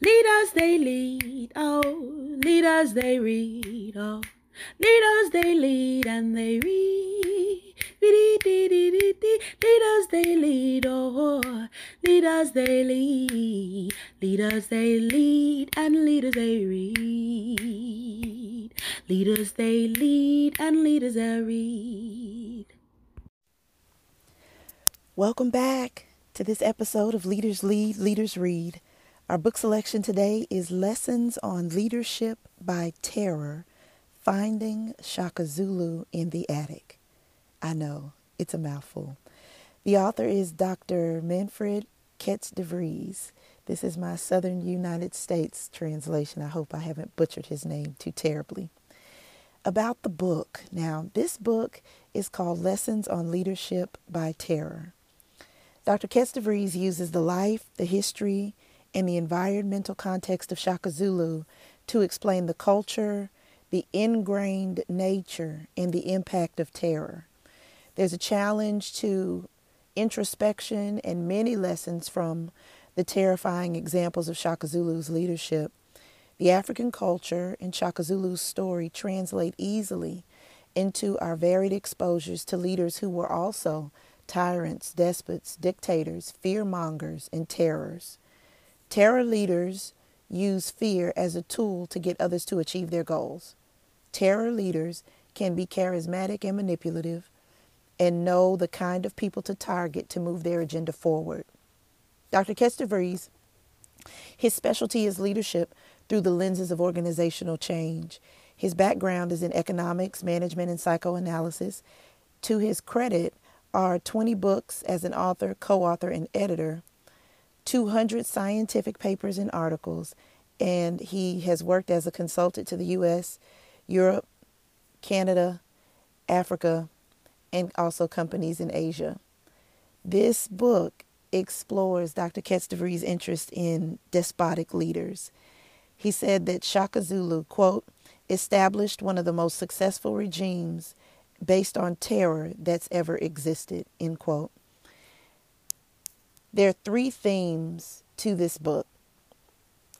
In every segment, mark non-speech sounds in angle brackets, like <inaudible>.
Leaders they lead, oh, leaders they read, oh, leaders they lead and they read. Leaders they lead, oh, leaders they lead, leaders they lead and leaders they read. Leaders they lead and leaders they read. Welcome back to this episode of Leaders Lead, Leaders Read. Our book selection today is Lessons on Leadership by Terror Finding Shaka Zulu in the Attic. I know, it's a mouthful. The author is Dr. Manfred Kets de Vries. This is my Southern United States translation. I hope I haven't butchered his name too terribly. About the book. Now, this book is called Lessons on Leadership by Terror. Dr. Kets de Vries uses the life, the history, and the environmental context of Shaka Zulu to explain the culture, the ingrained nature, and the impact of terror. There's a challenge to introspection and many lessons from the terrifying examples of Shaka Zulu's leadership. The African culture and Shaka Zulu's story translate easily into our varied exposures to leaders who were also tyrants, despots, dictators, fear mongers, and terrors. Terror leaders use fear as a tool to get others to achieve their goals. Terror leaders can be charismatic and manipulative and know the kind of people to target to move their agenda forward. Dr. De Vries, his specialty is leadership through the lenses of organizational change. His background is in economics, management, and psychoanalysis. To his credit are 20 books as an author, co author, and editor 200 scientific papers and articles, and he has worked as a consultant to the U.S., Europe, Canada, Africa, and also companies in Asia. This book explores Dr. Kets de interest in despotic leaders. He said that Shaka Zulu, quote, established one of the most successful regimes based on terror that's ever existed, end quote. There are three themes to this book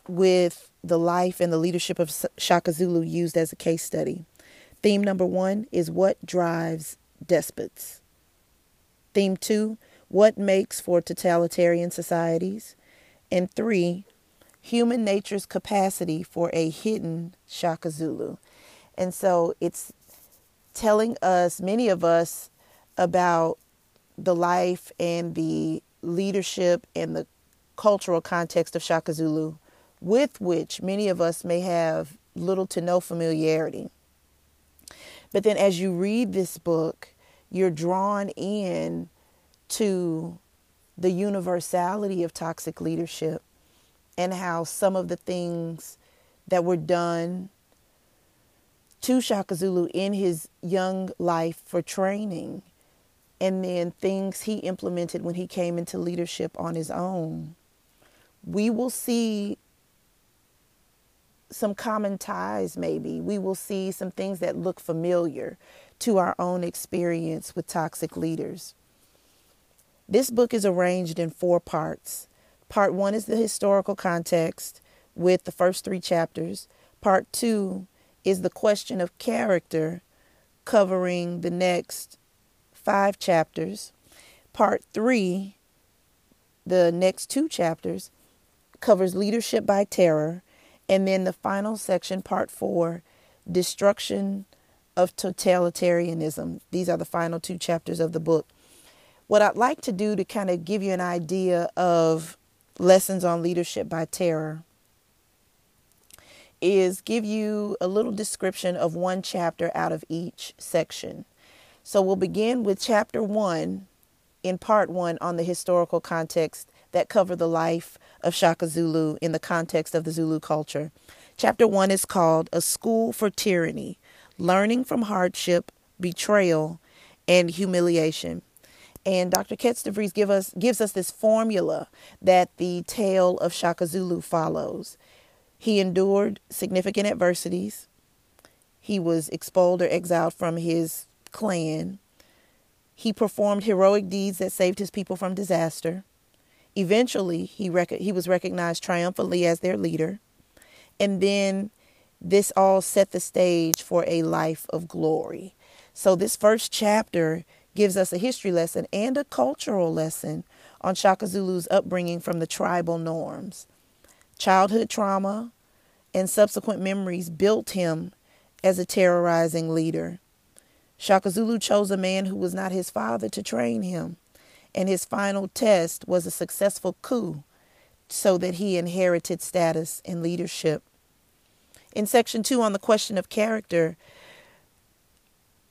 with the life and the leadership of Shaka Zulu used as a case study. Theme number one is what drives despots. Theme two, what makes for totalitarian societies. And three, human nature's capacity for a hidden Shaka Zulu. And so it's telling us, many of us, about the life and the leadership and the cultural context of Shaka Zulu, with which many of us may have little to no familiarity. But then as you read this book, you're drawn in to the universality of toxic leadership and how some of the things that were done to Shaka Zulu in his young life for training and then things he implemented when he came into leadership on his own, we will see some common ties, maybe. We will see some things that look familiar to our own experience with toxic leaders. This book is arranged in four parts. Part one is the historical context with the first three chapters. Part two is the question of character, covering the next five chapters. Part three, the next two chapters, covers leadership by terror. And then the final section, part four, destruction of totalitarianism. These are the final two chapters of the book. What I'd like to do to kind of give you an idea of lessons on leadership by terror is give you a little description of one chapter out of each section. So we'll begin with chapter one in part one on the historical context that cover the life of Shaka Zulu in the context of the Zulu culture. Chapter one is called A School for Tyranny Learning from Hardship, Betrayal, and Humiliation. And Dr. Kets de Vries give us, gives us this formula that the tale of Shaka Zulu follows. He endured significant adversities. He was expelled or exiled from his clan. He performed heroic deeds that saved his people from disaster. Eventually, he rec- he was recognized triumphantly as their leader, and then this all set the stage for a life of glory. So this first chapter gives us a history lesson and a cultural lesson on Shaka Zulu's upbringing from the tribal norms. Childhood trauma and subsequent memories built him as a terrorizing leader. Shaka Zulu chose a man who was not his father to train him, and his final test was a successful coup so that he inherited status and leadership. In section two, on the question of character,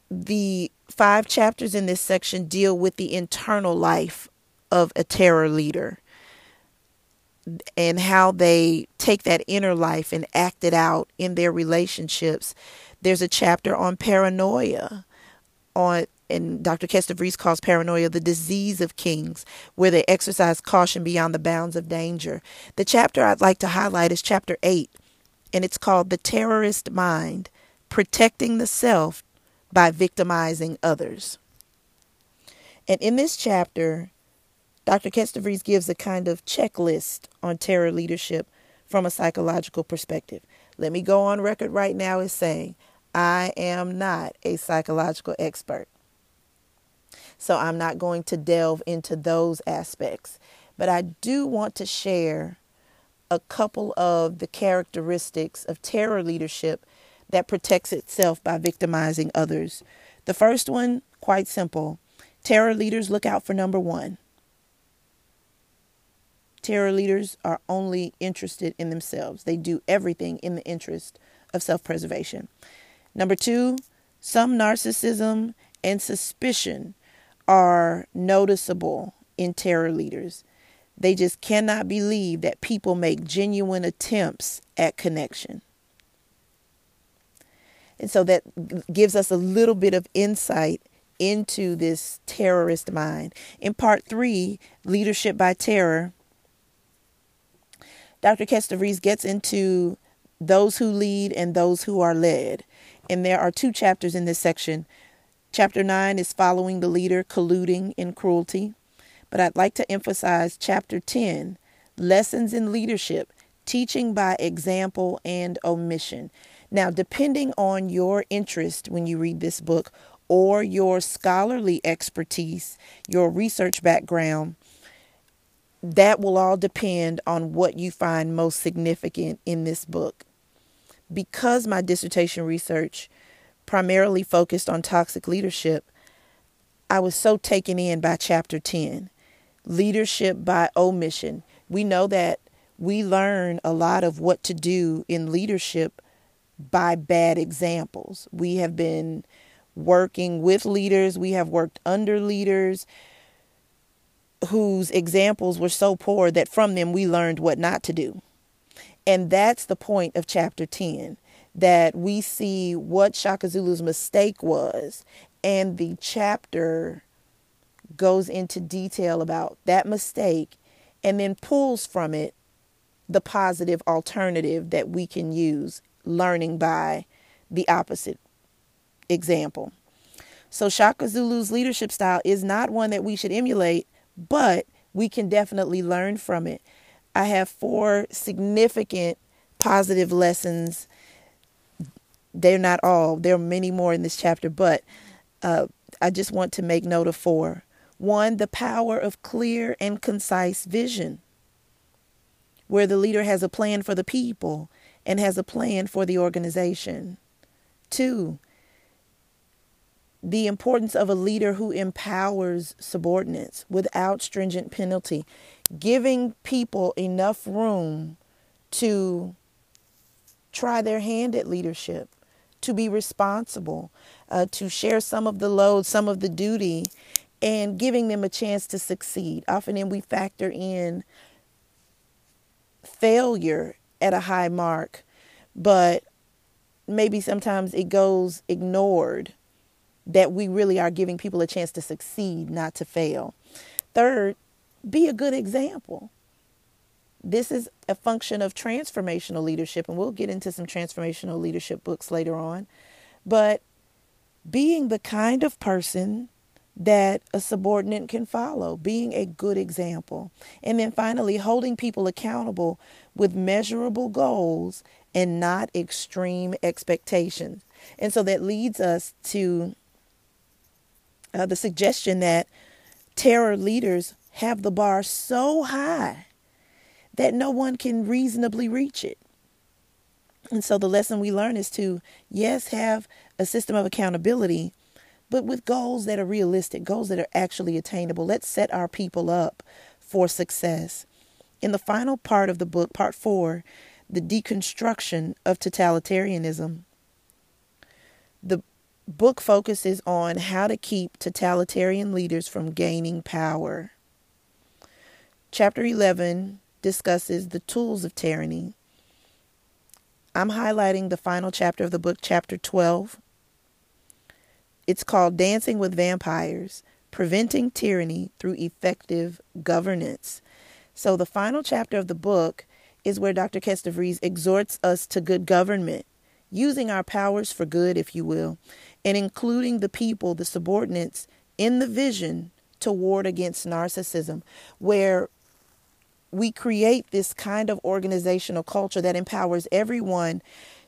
the five chapters in this section deal with the internal life of a terror leader and how they take that inner life and act it out in their relationships. There's a chapter on paranoia on and Dr. Kets de Vries calls paranoia the disease of kings, where they exercise caution beyond the bounds of danger. The chapter I'd like to highlight is chapter 8, and it's called The Terrorist Mind Protecting the Self by Victimizing Others. And in this chapter, Dr. Kets de Vries gives a kind of checklist on terror leadership from a psychological perspective. Let me go on record right now as saying I am not a psychological expert. So I'm not going to delve into those aspects. But I do want to share a couple of the characteristics of terror leadership that protects itself by victimizing others. The first one, quite simple terror leaders look out for number one. Terror leaders are only interested in themselves, they do everything in the interest of self preservation. Number two, some narcissism and suspicion are noticeable in terror leaders. They just cannot believe that people make genuine attempts at connection. And so that gives us a little bit of insight into this terrorist mind. In part three, Leadership by Terror, Dr. Kester gets into those who lead and those who are led. And there are two chapters in this section. Chapter 9 is following the leader colluding in cruelty. But I'd like to emphasize chapter 10 lessons in leadership, teaching by example and omission. Now, depending on your interest when you read this book or your scholarly expertise, your research background, that will all depend on what you find most significant in this book because my dissertation research primarily focused on toxic leadership, I was so taken in by chapter 10 leadership by omission. We know that we learn a lot of what to do in leadership by bad examples. We have been working with leaders, we have worked under leaders whose examples were so poor that from them we learned what not to do. And that's the point of chapter 10 that we see what Shaka Zulu's mistake was. And the chapter goes into detail about that mistake and then pulls from it the positive alternative that we can use, learning by the opposite example. So, Shaka Zulu's leadership style is not one that we should emulate, but we can definitely learn from it. I have four significant positive lessons. They're not all, there are many more in this chapter, but uh, I just want to make note of four. One, the power of clear and concise vision, where the leader has a plan for the people and has a plan for the organization. Two, the importance of a leader who empowers subordinates without stringent penalty giving people enough room to try their hand at leadership, to be responsible, uh, to share some of the load, some of the duty, and giving them a chance to succeed. Often, then we factor in failure at a high mark, but maybe sometimes it goes ignored that we really are giving people a chance to succeed, not to fail. Third, be a good example. This is a function of transformational leadership, and we'll get into some transformational leadership books later on. But being the kind of person that a subordinate can follow, being a good example. And then finally, holding people accountable with measurable goals and not extreme expectations. And so that leads us to uh, the suggestion that terror leaders have the bar so high that no one can reasonably reach it. And so the lesson we learn is to, yes, have a system of accountability, but with goals that are realistic, goals that are actually attainable. Let's set our people up for success. In the final part of the book, part four, the deconstruction of totalitarianism, book focuses on how to keep totalitarian leaders from gaining power. Chapter 11 discusses the tools of tyranny. I'm highlighting the final chapter of the book, chapter 12. It's called Dancing with Vampires Preventing Tyranny Through Effective Governance. So, the final chapter of the book is where Dr. Kets de Vries exhorts us to good government, using our powers for good, if you will, and including the people, the subordinates, in the vision to ward against narcissism, where we create this kind of organizational culture that empowers everyone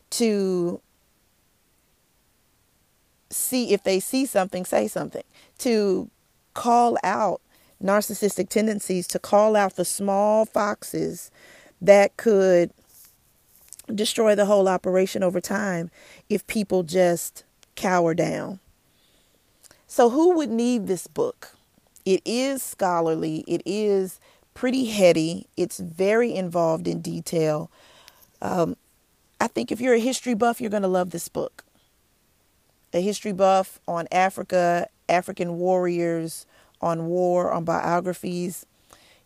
to see if they see something, say something, to call out narcissistic tendencies, to call out the small foxes that could destroy the whole operation over time if people just cower down. So, who would need this book? It is scholarly, it is pretty heady, it's very involved in detail. Um, I think if you're a history buff, you're going to love this book a history buff on Africa, African warriors, on war, on biographies,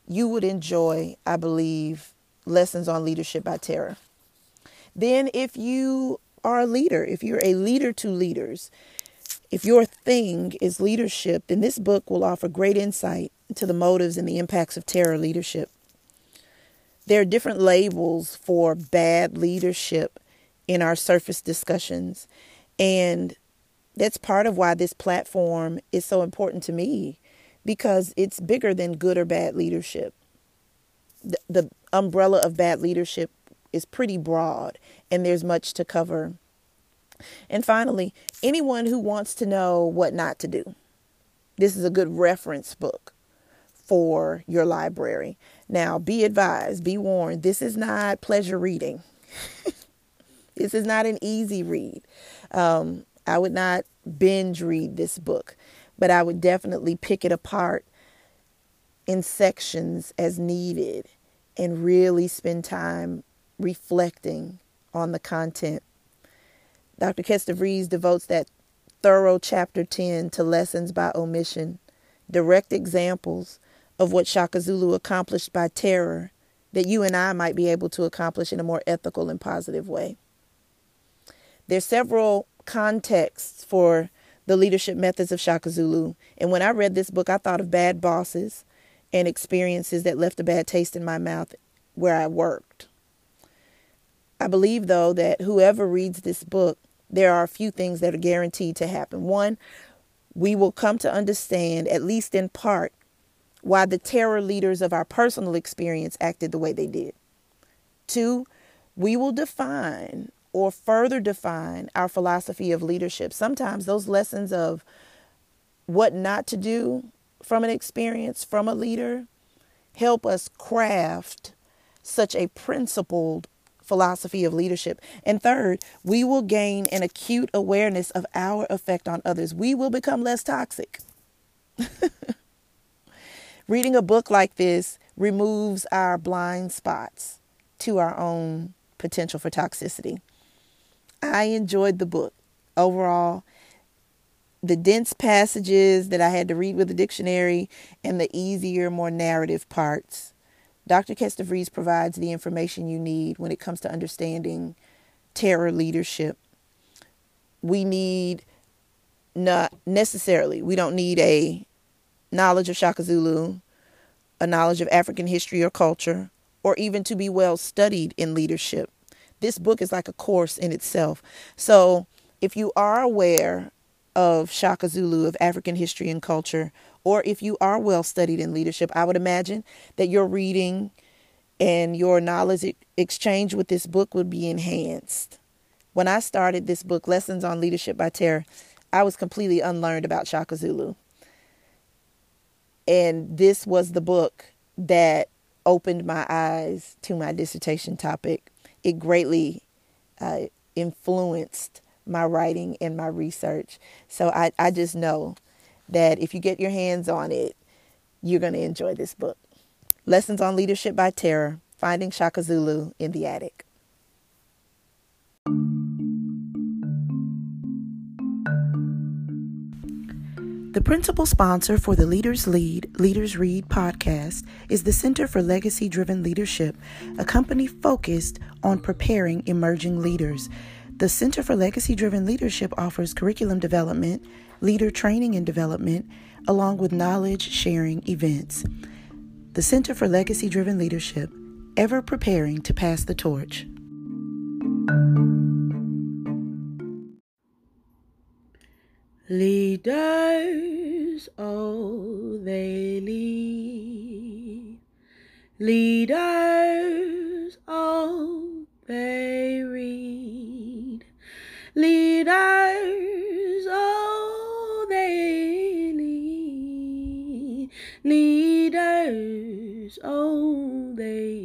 you would enjoy, I believe, Lessons on Leadership by Terror. Then, if you are a leader, if you're a leader to leaders, if your thing is leadership, then this book will offer great insight into the motives and the impacts of terror leadership. There are different labels for bad leadership in our surface discussions. And that's part of why this platform is so important to me because it's bigger than good or bad leadership. The, the umbrella of bad leadership is pretty broad and there's much to cover. And finally, anyone who wants to know what not to do, this is a good reference book for your library. Now, be advised, be warned, this is not pleasure reading. <laughs> this is not an easy read. Um, I would not binge read this book, but I would definitely pick it apart in sections as needed and really spend time reflecting on the content. Dr. Kets de Vries devotes that thorough chapter 10 to lessons by omission, direct examples of what Shaka Zulu accomplished by terror that you and I might be able to accomplish in a more ethical and positive way. There's several contexts for the leadership methods of Shaka Zulu. And when I read this book, I thought of bad bosses and experiences that left a bad taste in my mouth where I worked. I believe, though, that whoever reads this book, there are a few things that are guaranteed to happen. One, we will come to understand, at least in part, why the terror leaders of our personal experience acted the way they did. Two, we will define or further define our philosophy of leadership. Sometimes those lessons of what not to do from an experience from a leader help us craft such a principled philosophy of leadership. And third, we will gain an acute awareness of our effect on others. We will become less toxic. <laughs> Reading a book like this removes our blind spots to our own potential for toxicity. I enjoyed the book overall. The dense passages that I had to read with the dictionary and the easier, more narrative parts. Dr. Kets de Vries provides the information you need when it comes to understanding terror leadership. We need not necessarily, we don't need a knowledge of Shaka Zulu, a knowledge of African history or culture, or even to be well studied in leadership this book is like a course in itself. So if you are aware of Shaka Zulu, of African history and culture, or if you are well studied in leadership, I would imagine that your reading and your knowledge exchange with this book would be enhanced. When I started this book, Lessons on Leadership by Terror, I was completely unlearned about Shaka Zulu. And this was the book that opened my eyes to my dissertation topic. It greatly uh, influenced my writing and my research. So I, I just know that if you get your hands on it, you're going to enjoy this book. Lessons on Leadership by Terror Finding Shaka Zulu in the Attic. The principal sponsor for the Leaders Lead, Leaders Read podcast is the Center for Legacy Driven Leadership, a company focused on preparing emerging leaders. The Center for Legacy Driven Leadership offers curriculum development, leader training and development, along with knowledge sharing events. The Center for Legacy Driven Leadership, ever preparing to pass the torch. Leaders, oh, they lead. Leaders, oh, they read. Leaders, oh, they lead. Leaders, oh, they